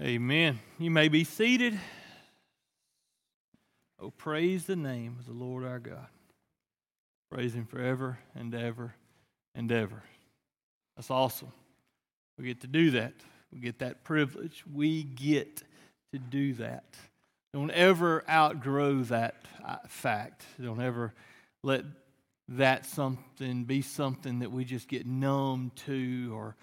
Amen. You may be seated. Oh, praise the name of the Lord our God. Praise Him forever and ever and ever. That's awesome. We get to do that. We get that privilege. We get to do that. Don't ever outgrow that uh, fact. Don't ever let that something be something that we just get numb to or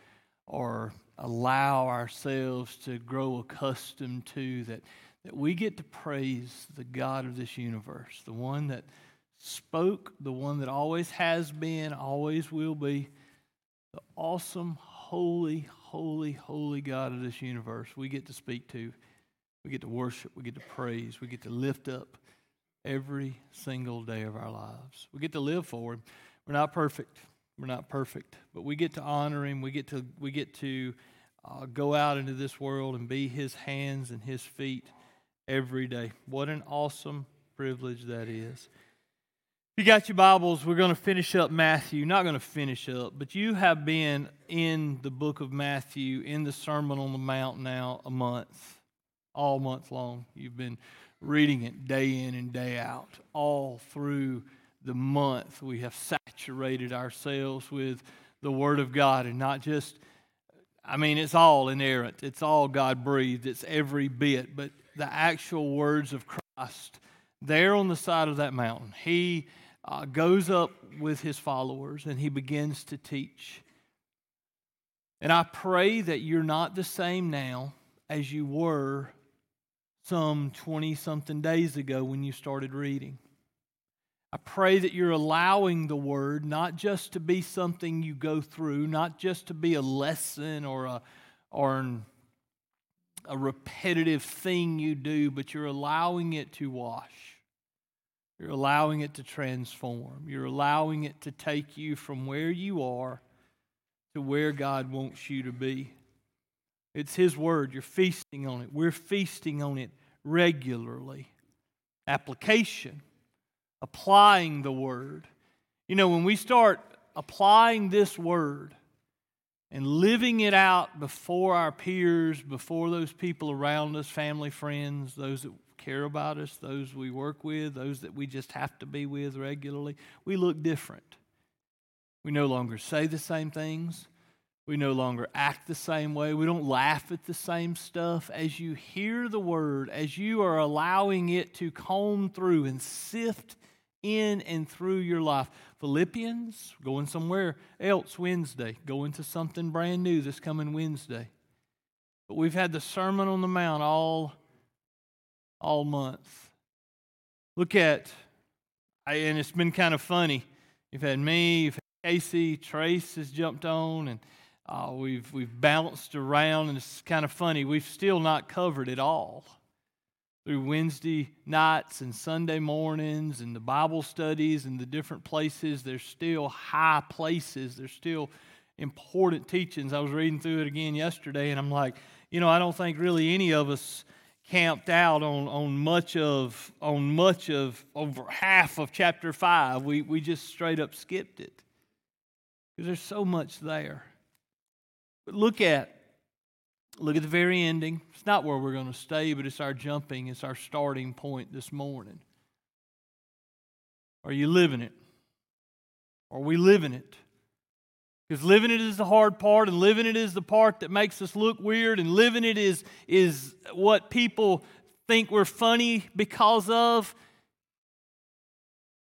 or allow ourselves to grow accustomed to that that we get to praise the God of this universe, the one that spoke, the one that always has been, always will be, the awesome, holy, holy, holy God of this universe we get to speak to. We get to worship, we get to praise, we get to lift up every single day of our lives. We get to live for Him. We're not perfect. We're not perfect, but we get to honor Him. We get to we get to uh, go out into this world and be His hands and His feet every day. What an awesome privilege that is. If you got your Bibles, we're going to finish up Matthew. Not going to finish up, but you have been in the book of Matthew in the Sermon on the Mount now a month, all month long. You've been reading it day in and day out, all through the month. We have saturated ourselves with the Word of God and not just, I mean, it's all inerrant, it's all God breathed, it's every bit, but the actual words of Christ there on the side of that mountain. He uh, goes up with his followers and he begins to teach. And I pray that you're not the same now as you were some 20 something days ago when you started reading. I pray that you're allowing the word not just to be something you go through, not just to be a lesson or a, or an, a repetitive thing you do, but you're allowing it to wash. You're allowing it to transform. You're allowing it to take you from where you are to where God wants you to be. It's His Word. You're feasting on it. We're feasting on it regularly. Application, applying the Word. You know, when we start applying this Word and living it out before our peers, before those people around us, family, friends, those that care about us, those we work with, those that we just have to be with regularly, we look different. We no longer say the same things. We no longer act the same way. We don't laugh at the same stuff. As you hear the word, as you are allowing it to comb through and sift in and through your life. Philippians, going somewhere else Wednesday, going to something brand new this coming Wednesday. But we've had the Sermon on the Mount all, all month. Look at, and it's been kind of funny. You've had me, you've had Casey, Trace has jumped on, and uh, we've, we've bounced around, and it's kind of funny. We've still not covered it all. Through Wednesday nights and Sunday mornings and the Bible studies and the different places, there's still high places. There's still important teachings. I was reading through it again yesterday, and I'm like, you know, I don't think really any of us camped out on, on much of on much of over half of chapter five. We we just straight up skipped it because there's so much there. But look at look at the very ending. It's not where we're going to stay, but it's our jumping, it's our starting point this morning. Are you living it? Are we living it? Because living it is the hard part, and living it is the part that makes us look weird, and living it is, is what people think we're funny because of.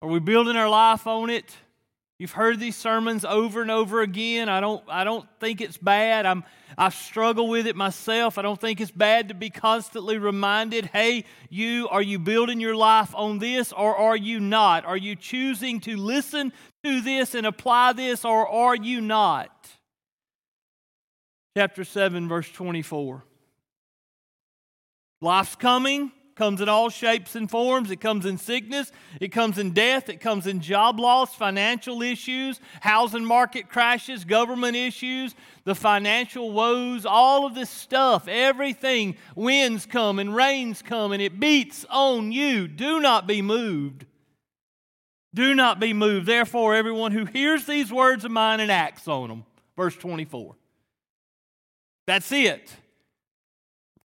Are we building our life on it? You've heard these sermons over and over again. I don't, I don't think it's bad. I'm, I struggle with it myself. I don't think it's bad to be constantly reminded hey, you, are you building your life on this or are you not? Are you choosing to listen to this and apply this or are you not? Chapter 7, verse 24. Life's coming comes in all shapes and forms. It comes in sickness, it comes in death, it comes in job loss, financial issues, housing market crashes, government issues, the financial woes, all of this stuff, everything. Winds come and rains come and it beats on you. Do not be moved. Do not be moved. Therefore, everyone who hears these words of mine and acts on them. Verse 24. That's it.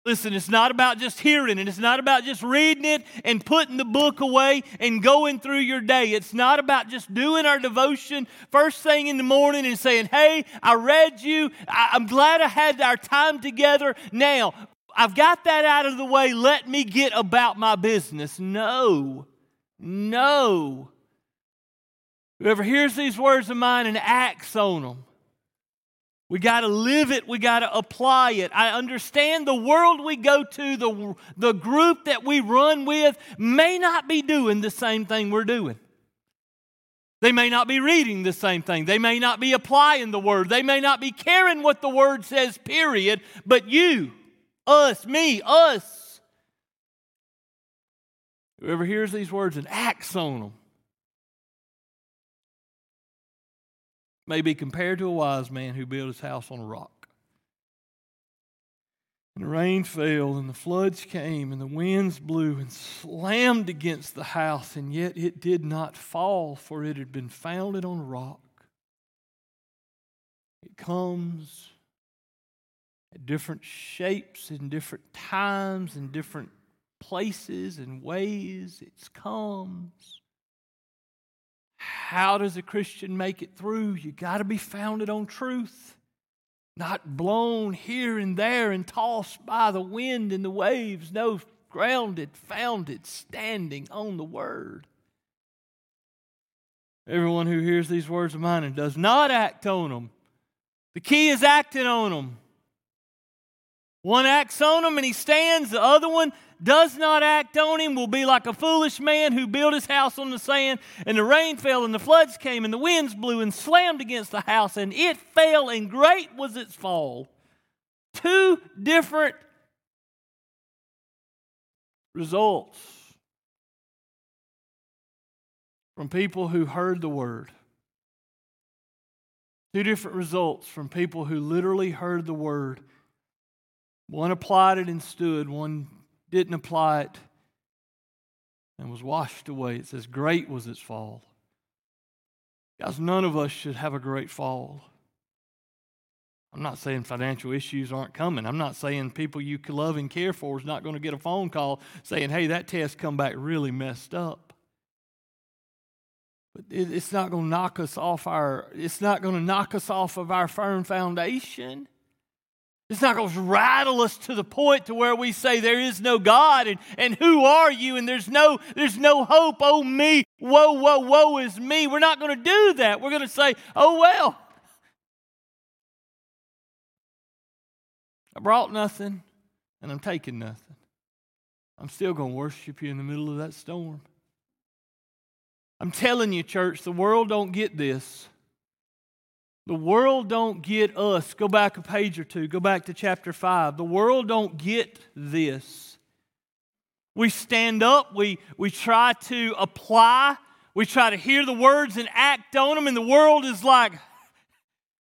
Listen, it's not about just hearing it. It's not about just reading it and putting the book away and going through your day. It's not about just doing our devotion first thing in the morning and saying, Hey, I read you. I'm glad I had our time together. Now, I've got that out of the way. Let me get about my business. No, no. Whoever hears these words of mine and acts on them we got to live it. We got to apply it. I understand the world we go to, the, the group that we run with, may not be doing the same thing we're doing. They may not be reading the same thing. They may not be applying the word. They may not be caring what the word says, period. But you, us, me, us, whoever hears these words and acts on them, may be compared to a wise man who built his house on a rock. And the rain fell, and the floods came, and the winds blew and slammed against the house, and yet it did not fall, for it had been founded on a rock. It comes at different shapes, in different times, in different places and ways. It comes. How does a Christian make it through? You got to be founded on truth, not blown here and there and tossed by the wind and the waves. No, grounded, founded, standing on the word. Everyone who hears these words of mine and does not act on them, the key is acting on them. One acts on him and he stands, the other one does not act on him will be like a foolish man who built his house on the sand, and the rain fell, and the floods came, and the winds blew and slammed against the house, and it fell, and great was its fall. Two different results from people who heard the word. Two different results from people who literally heard the word. One applied it and stood, one didn't apply it and was washed away. It says, Great was its fall. Guys, none of us should have a great fall. I'm not saying financial issues aren't coming. I'm not saying people you love and care for is not going to get a phone call saying, hey, that test come back really messed up. But it's not going to knock us off our, it's not going to knock us off of our firm foundation. It's not going to rattle us to the point to where we say there is no God and, and who are you and there's no there's no hope. Oh me, whoa, whoa, whoa is me. We're not going to do that. We're going to say, oh well. I brought nothing and I'm taking nothing. I'm still going to worship you in the middle of that storm. I'm telling you, church, the world don't get this. The world don't get us. Go back a page or two. Go back to chapter 5. The world don't get this. We stand up, we, we try to apply, we try to hear the words and act on them, and the world is like,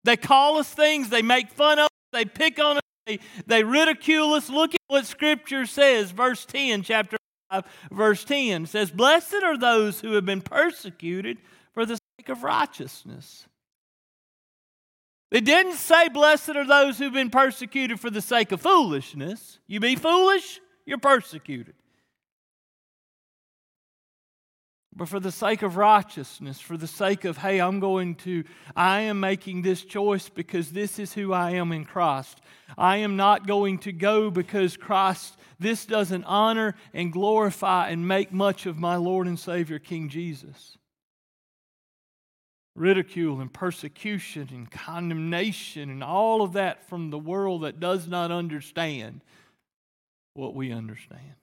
they call us things, they make fun of us, they pick on us, they, they ridicule us. Look at what Scripture says, verse 10, chapter 5, verse 10 says, Blessed are those who have been persecuted for the sake of righteousness it didn't say, Blessed are those who've been persecuted for the sake of foolishness. You be foolish, you're persecuted. But for the sake of righteousness, for the sake of, hey, I'm going to, I am making this choice because this is who I am in Christ. I am not going to go because Christ, this doesn't honor and glorify and make much of my Lord and Savior, King Jesus ridicule and persecution and condemnation and all of that from the world that does not understand what we understand.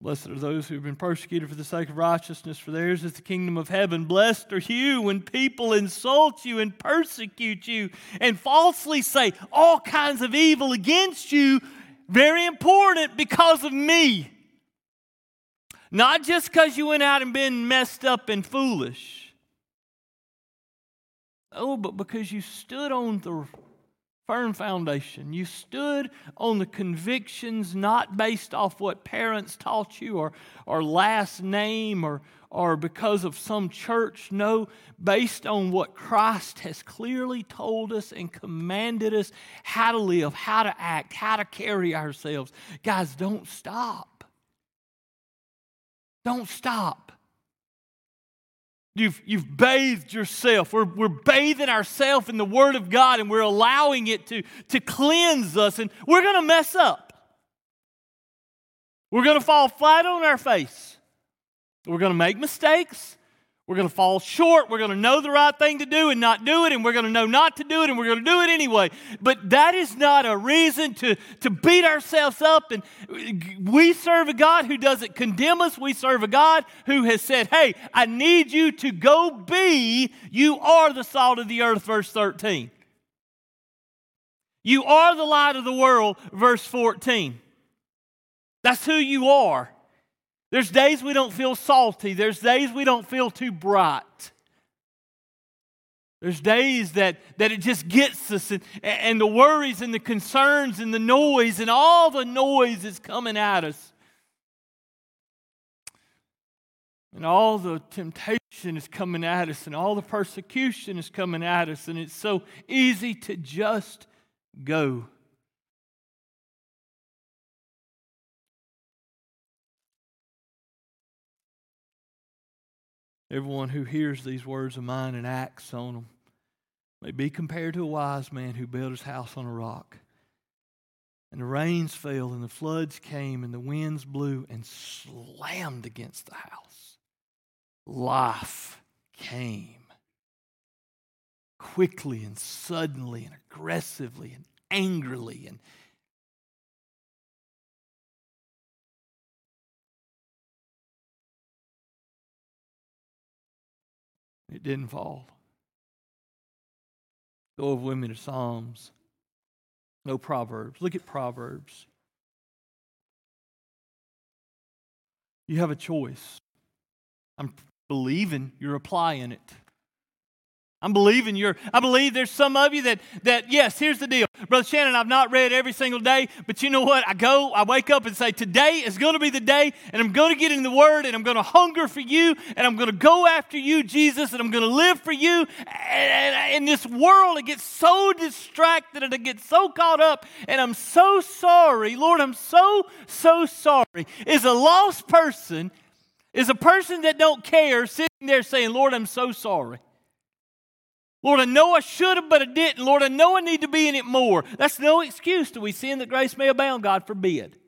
Blessed are those who have been persecuted for the sake of righteousness, for theirs is the kingdom of heaven. Blessed are you when people insult you and persecute you and falsely say all kinds of evil against you. Very important because of me. Not just because you went out and been messed up and foolish Oh, but because you stood on the firm foundation. You stood on the convictions not based off what parents taught you or, or last name or, or because of some church. No, based on what Christ has clearly told us and commanded us how to live, how to act, how to carry ourselves. Guys, don't stop. Don't stop. You've, you've bathed yourself. We're, we're bathing ourselves in the Word of God and we're allowing it to, to cleanse us, and we're going to mess up. We're going to fall flat on our face. We're going to make mistakes. We're going to fall short. We're going to know the right thing to do and not do it, and we're going to know not to do it, and we're going to do it anyway. But that is not a reason to, to beat ourselves up. And we serve a God who doesn't condemn us. We serve a God who has said, Hey, I need you to go be, you are the salt of the earth, verse 13. You are the light of the world, verse 14. That's who you are. There's days we don't feel salty. There's days we don't feel too bright. There's days that, that it just gets us, and, and the worries and the concerns and the noise, and all the noise is coming at us. And all the temptation is coming at us, and all the persecution is coming at us, and it's so easy to just go. Everyone who hears these words of mine and acts on them may be compared to a wise man who built his house on a rock. And the rains fell, and the floods came, and the winds blew and slammed against the house. Life came quickly and suddenly and aggressively and angrily and It didn't fall. Go with me to Psalms. No Proverbs. Look at Proverbs. You have a choice. I'm believing you're applying it. I'm believing you're, I believe there's some of you that, that, yes, here's the deal. Brother Shannon, I've not read every single day, but you know what? I go, I wake up and say, today is going to be the day, and I'm going to get in the Word, and I'm going to hunger for you, and I'm going to go after you, Jesus, and I'm going to live for you. And in this world, it gets so distracted and it gets so caught up, and I'm so sorry. Lord, I'm so, so sorry. Is a lost person, is a person that don't care, sitting there saying, Lord, I'm so sorry. Lord, I know I should have, but I didn't. Lord, I know I need to be in it more. That's no excuse to we sin that grace may abound, God forbid.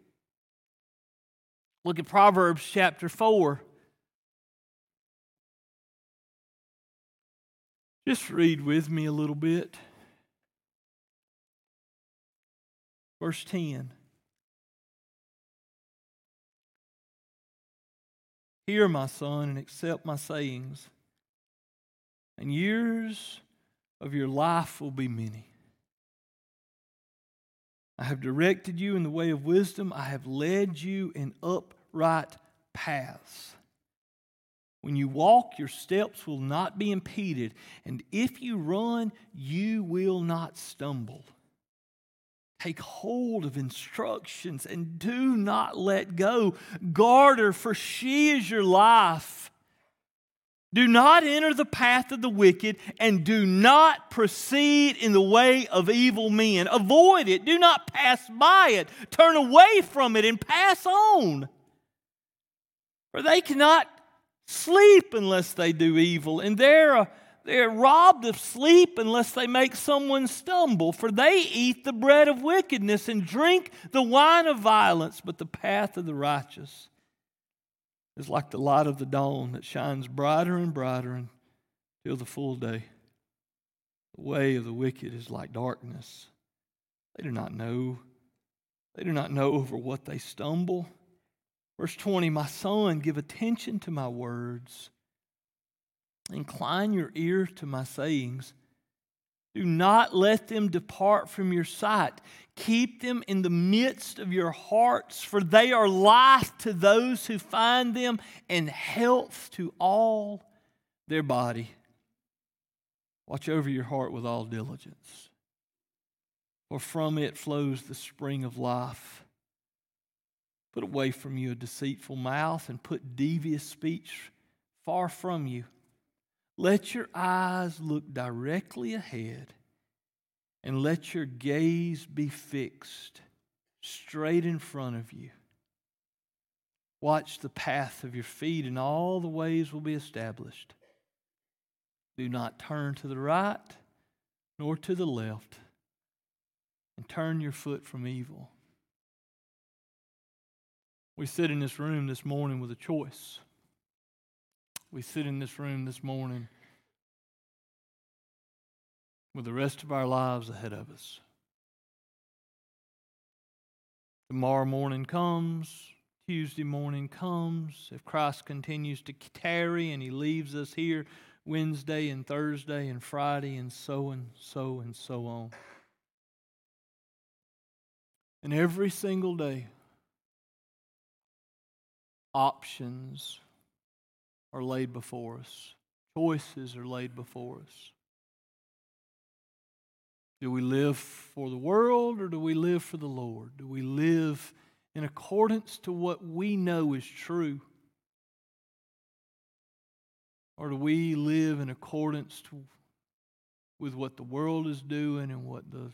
Look at Proverbs chapter 4. Just read with me a little bit. Verse 10. Hear, my son, and accept my sayings and years of your life will be many. I have directed you in the way of wisdom, I have led you in upright paths. When you walk, your steps will not be impeded, and if you run, you will not stumble. Take hold of instructions and do not let go. Guard her, for she is your life. Do not enter the path of the wicked, and do not proceed in the way of evil men. Avoid it. Do not pass by it. Turn away from it and pass on. For they cannot sleep unless they do evil, and they're, they're robbed of sleep unless they make someone stumble. For they eat the bread of wickedness and drink the wine of violence, but the path of the righteous is like the light of the dawn that shines brighter and brighter until the full day. The way of the wicked is like darkness. They do not know. They do not know over what they stumble. Verse 20 My son, give attention to my words. Incline your ear to my sayings. Do not let them depart from your sight. Keep them in the midst of your hearts, for they are life to those who find them and health to all their body. Watch over your heart with all diligence, for from it flows the spring of life. Put away from you a deceitful mouth and put devious speech far from you. Let your eyes look directly ahead and let your gaze be fixed straight in front of you. Watch the path of your feet, and all the ways will be established. Do not turn to the right nor to the left, and turn your foot from evil. We sit in this room this morning with a choice. We sit in this room this morning with the rest of our lives ahead of us. Tomorrow morning comes, Tuesday morning comes. If Christ continues to tarry and He leaves us here Wednesday and Thursday and Friday and so and so and so on. And every single day, options are laid before us, choices are laid before us. Do we live for the world or do we live for the Lord? Do we live in accordance to what we know is true? Or do we live in accordance to, with what the world is doing and what the,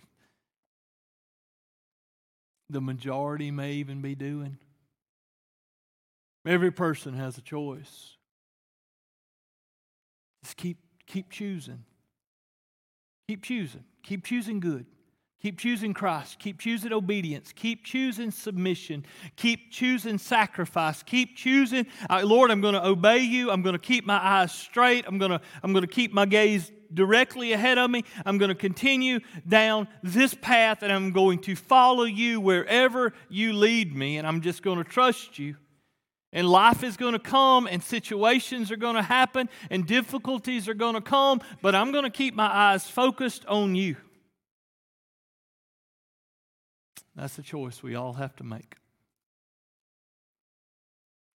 the majority may even be doing? Every person has a choice. Just keep, keep choosing. Keep choosing. Keep choosing good. Keep choosing Christ. Keep choosing obedience. Keep choosing submission. Keep choosing sacrifice. Keep choosing, Lord, I'm going to obey you. I'm going to keep my eyes straight. I'm going to, I'm going to keep my gaze directly ahead of me. I'm going to continue down this path and I'm going to follow you wherever you lead me. And I'm just going to trust you. And life is going to come, and situations are going to happen, and difficulties are going to come, but I'm going to keep my eyes focused on you. That's a choice we all have to make.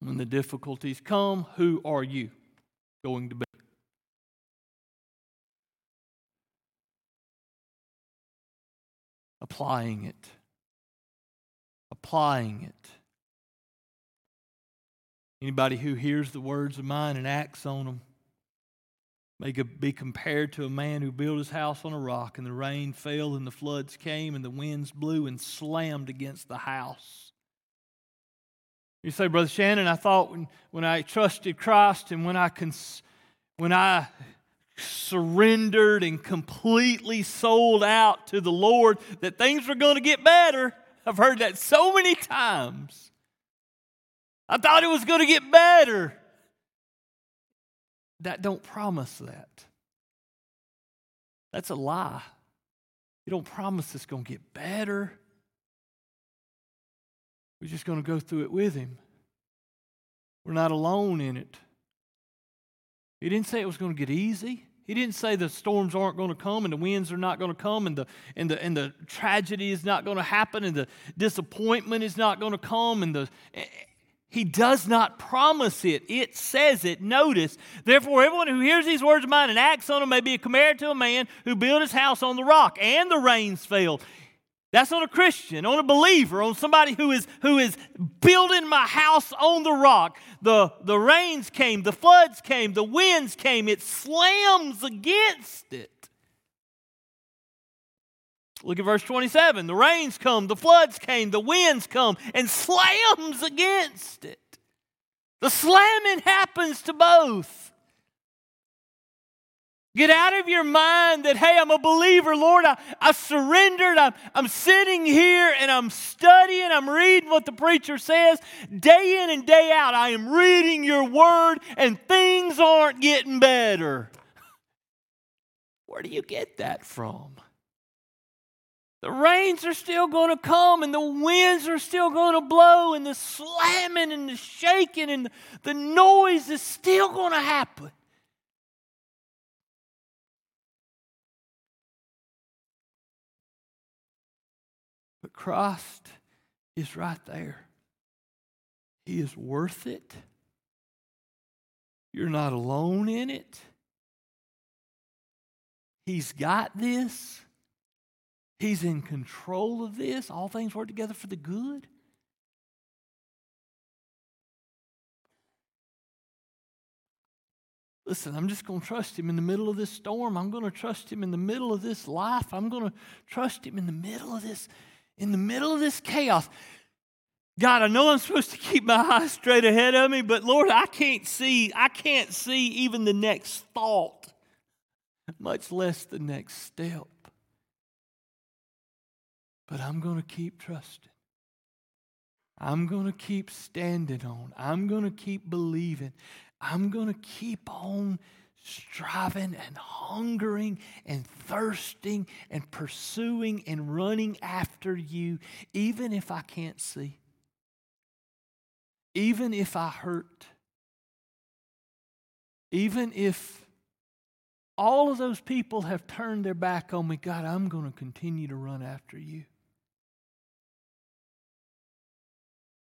When the difficulties come, who are you going to be? Applying it. Applying it. Anybody who hears the words of mine and acts on them may be compared to a man who built his house on a rock, and the rain fell, and the floods came, and the winds blew and slammed against the house. You say, Brother Shannon, I thought when, when I trusted Christ and when I, cons- when I surrendered and completely sold out to the Lord that things were going to get better. I've heard that so many times. I thought it was going to get better that don't promise that. That's a lie. You don't promise it's going to get better. We're just going to go through it with Him. We're not alone in it. He didn't say it was going to get easy. He didn't say the storms aren't going to come and the winds are not going to come and the, and the, and the tragedy is not going to happen and the disappointment is not going to come and the he does not promise it. It says it. Notice, therefore, everyone who hears these words of mine and acts on them may be compared to a man who built his house on the rock, and the rains fell. That's on a Christian, on a believer, on somebody who is, who is building my house on the rock. The, the rains came, the floods came, the winds came. It slams against it. Look at verse 27. The rains come, the floods came, the winds come, and slams against it. The slamming happens to both. Get out of your mind that, hey, I'm a believer, Lord. I, I surrendered. I'm, I'm sitting here and I'm studying. I'm reading what the preacher says. Day in and day out, I am reading your word and things aren't getting better. Where do you get that from? The rains are still going to come and the winds are still going to blow and the slamming and the shaking and the noise is still going to happen. But Christ is right there. He is worth it. You're not alone in it. He's got this. He's in control of this. All things work together for the good. Listen, I'm just going to trust him in the middle of this storm. I'm going to trust him in the middle of this life. I'm going to trust him in the middle of this in the middle of this chaos. God, I know I'm supposed to keep my eyes straight ahead of me, but Lord, I can't see, I can't see even the next thought, much less the next step. But I'm going to keep trusting. I'm going to keep standing on. I'm going to keep believing. I'm going to keep on striving and hungering and thirsting and pursuing and running after you, even if I can't see, even if I hurt, even if all of those people have turned their back on me, God, I'm going to continue to run after you.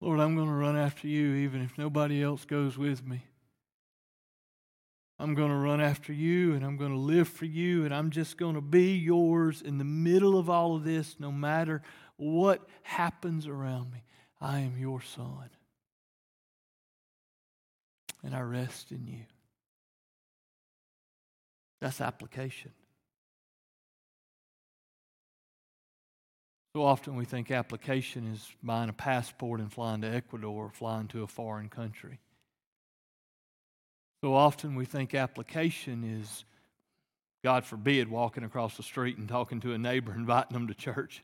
Lord, I'm going to run after you even if nobody else goes with me. I'm going to run after you and I'm going to live for you and I'm just going to be yours in the middle of all of this, no matter what happens around me. I am your son. And I rest in you. That's application. So often we think application is buying a passport and flying to Ecuador or flying to a foreign country. So often we think application is, God forbid, walking across the street and talking to a neighbor, inviting them to church.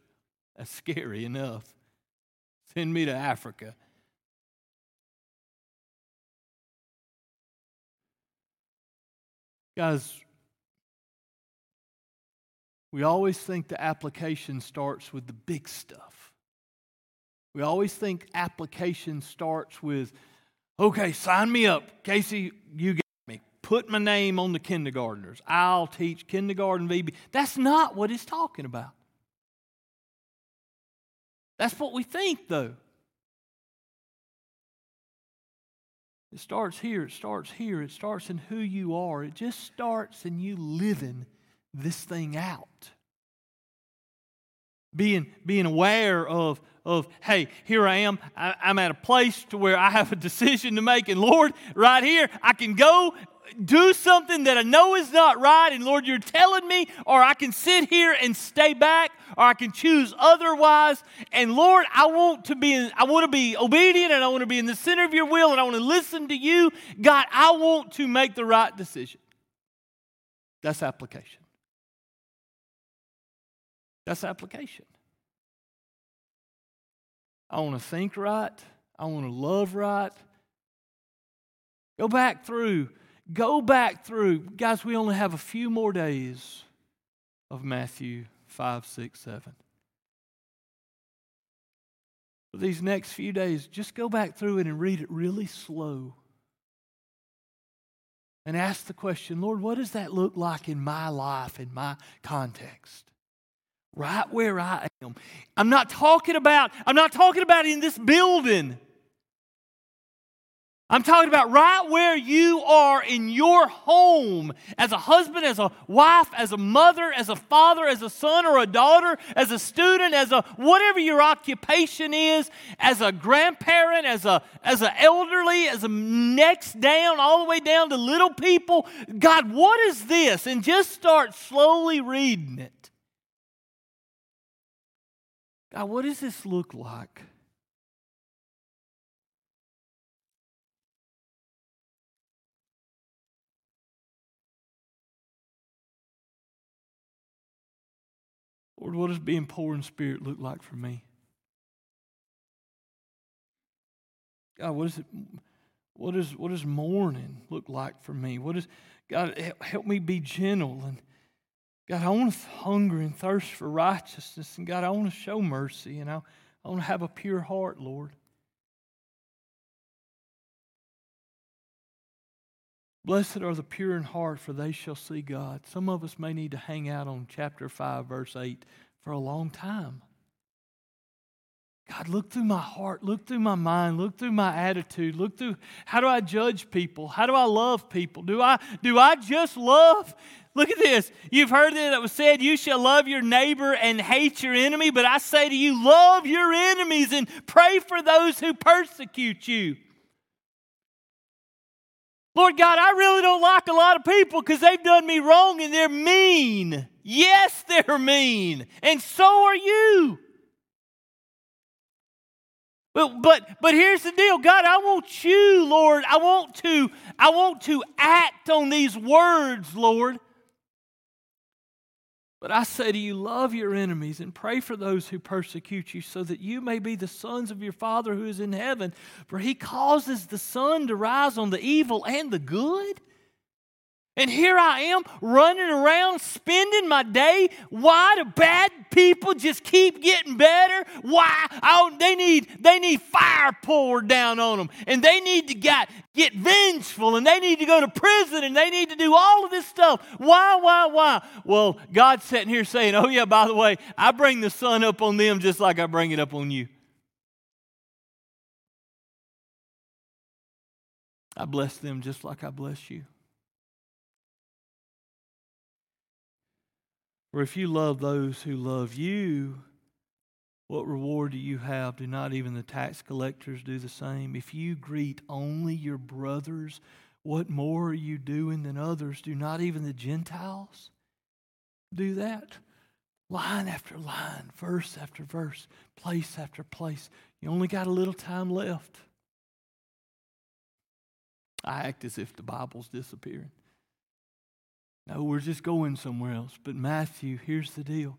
That's scary enough. Send me to Africa. Guys, we always think the application starts with the big stuff. We always think application starts with Okay, sign me up. Casey, you got me. Put my name on the kindergartners. I'll teach kindergarten VB. That's not what it's talking about. That's what we think, though. It starts here, it starts here, it starts in who you are. It just starts in you living this thing out. Being, being aware of of, hey, here I am. I, I'm at a place to where I have a decision to make. And Lord, right here, I can go do something that I know is not right, and Lord, you're telling me, or I can sit here and stay back, or I can choose otherwise. And Lord, I want to be I want to be obedient and I want to be in the center of your will and I want to listen to you. God, I want to make the right decision. That's application. That's application. I want to think right. I want to love right. Go back through. Go back through. Guys, we only have a few more days of Matthew 5, 6, 7. For these next few days, just go back through it and read it really slow. And ask the question Lord, what does that look like in my life, in my context? Right where I am. I'm not talking about, I'm not talking about in this building. I'm talking about right where you are in your home as a husband, as a wife, as a mother, as a father, as a son or a daughter, as a student, as a whatever your occupation is, as a grandparent, as a as an elderly, as a next down, all the way down to little people. God, what is this? And just start slowly reading it. God, what does this look like? Lord, what does being poor in spirit look like for me? God, what is it? What does what does mourning look like for me? What is God help me be gentle and God, I want to hunger and thirst for righteousness. And God, I want to show mercy. And I, I want to have a pure heart, Lord. Blessed are the pure in heart, for they shall see God. Some of us may need to hang out on chapter 5, verse 8 for a long time. God, look through my heart, look through my mind, look through my attitude, look through how do I judge people? How do I love people? Do I do I just love? Look at this. You've heard that it was said, You shall love your neighbor and hate your enemy. But I say to you, love your enemies and pray for those who persecute you. Lord God, I really don't like a lot of people because they've done me wrong and they're mean. Yes, they're mean. And so are you. But, but, but here's the deal. God i want you lord. I want to i want to act on these words lord. But I say to you, love your enemies and pray for those who persecute you, so that you may be the sons of your Father who is in heaven. For he causes the sun to rise on the evil and the good and here I am running around spending my day. Why do bad people just keep getting better? Why? Oh, they need they need fire poured down on them, and they need to get get vengeful, and they need to go to prison, and they need to do all of this stuff. Why? Why? Why? Well, God's sitting here saying, "Oh yeah, by the way, I bring the sun up on them just like I bring it up on you." I bless them just like I bless you. For if you love those who love you, what reward do you have? Do not even the tax collectors do the same? If you greet only your brothers, what more are you doing than others? Do not even the Gentiles do that? Line after line, verse after verse, place after place. You only got a little time left. I act as if the Bible's disappearing. No, we're just going somewhere else. But Matthew, here's the deal.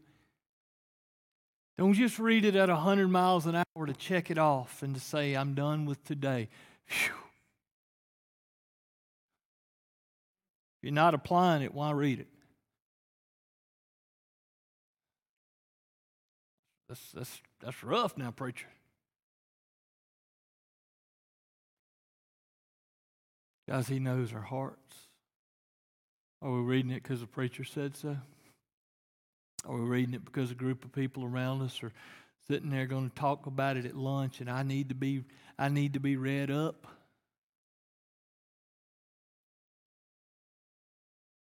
Don't just read it at 100 miles an hour to check it off and to say, I'm done with today. Whew. If you're not applying it, why read it? That's, that's, that's rough now, preacher. Guys, he knows our hearts. Are we reading it because the preacher said so? Are we reading it because a group of people around us are sitting there going to talk about it at lunch and I need to be I need to be read up?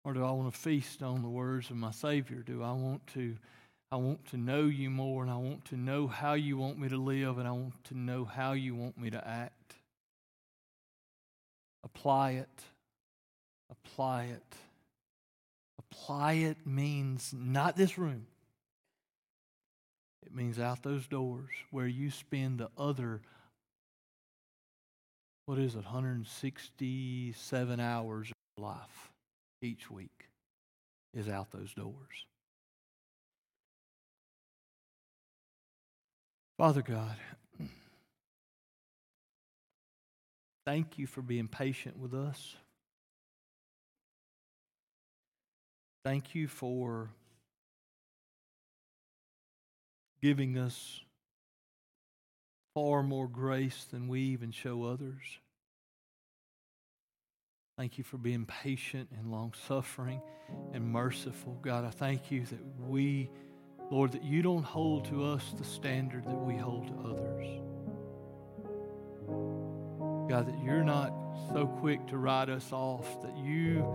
Or do I want to feast on the words of my Savior? Do I want to I want to know you more and I want to know how you want me to live and I want to know how you want me to act. Apply it. Apply it. Apply it means not this room. It means out those doors where you spend the other, what is it, 167 hours of your life each week is out those doors. Father God, thank you for being patient with us. Thank you for giving us far more grace than we even show others. Thank you for being patient and long suffering and merciful. God, I thank you that we, Lord, that you don't hold to us the standard that we hold to others. God, that you're not so quick to write us off, that you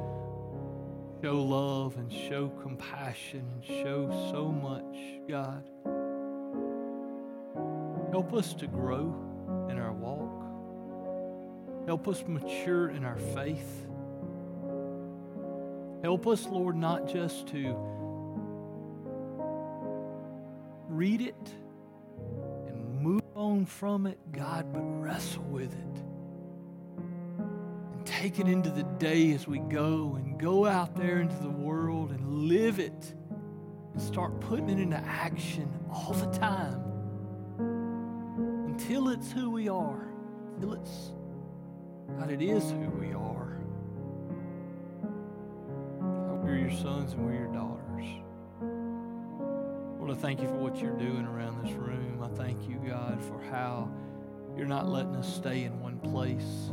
show love and show compassion and show so much, God. Help us to grow in our walk. Help us mature in our faith. Help us, Lord, not just to read it and move on from it, God, but wrestle with it take it into the day as we go and go out there into the world and live it and start putting it into action all the time until it's who we are, until it's, God, it is who we are. We're your sons and we're your daughters. Lord, I thank you for what you're doing around this room. I thank you, God, for how you're not letting us stay in one place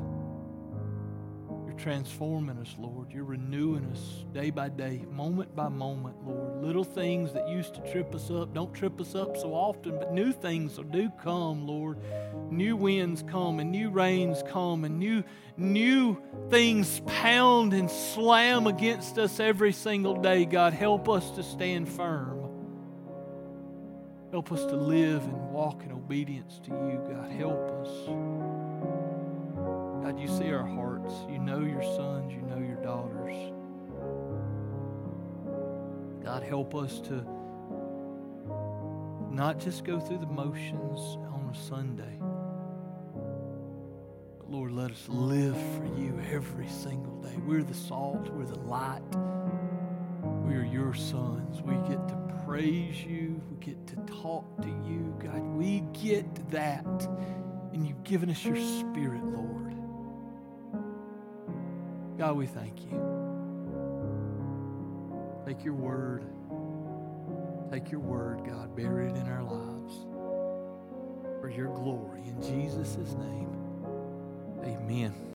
transforming us, Lord. You're renewing us day by day, moment by moment, Lord. Little things that used to trip us up don't trip us up so often, but new things do come, Lord. New winds come and new rains come and new new things pound and slam against us every single day. God, help us to stand firm. Help us to live and walk in obedience to you, God. Help us. God, you see our hearts. You know your sons. You know your daughters. God, help us to not just go through the motions on a Sunday. But Lord, let us live for you every single day. We're the salt, we're the light. We are your sons. We get to praise you, we get to talk to you. God, we get that. And you've given us your spirit, Lord. God, we thank you. Take your word. Take your word, God, bury it in our lives for your glory. In Jesus' name, amen.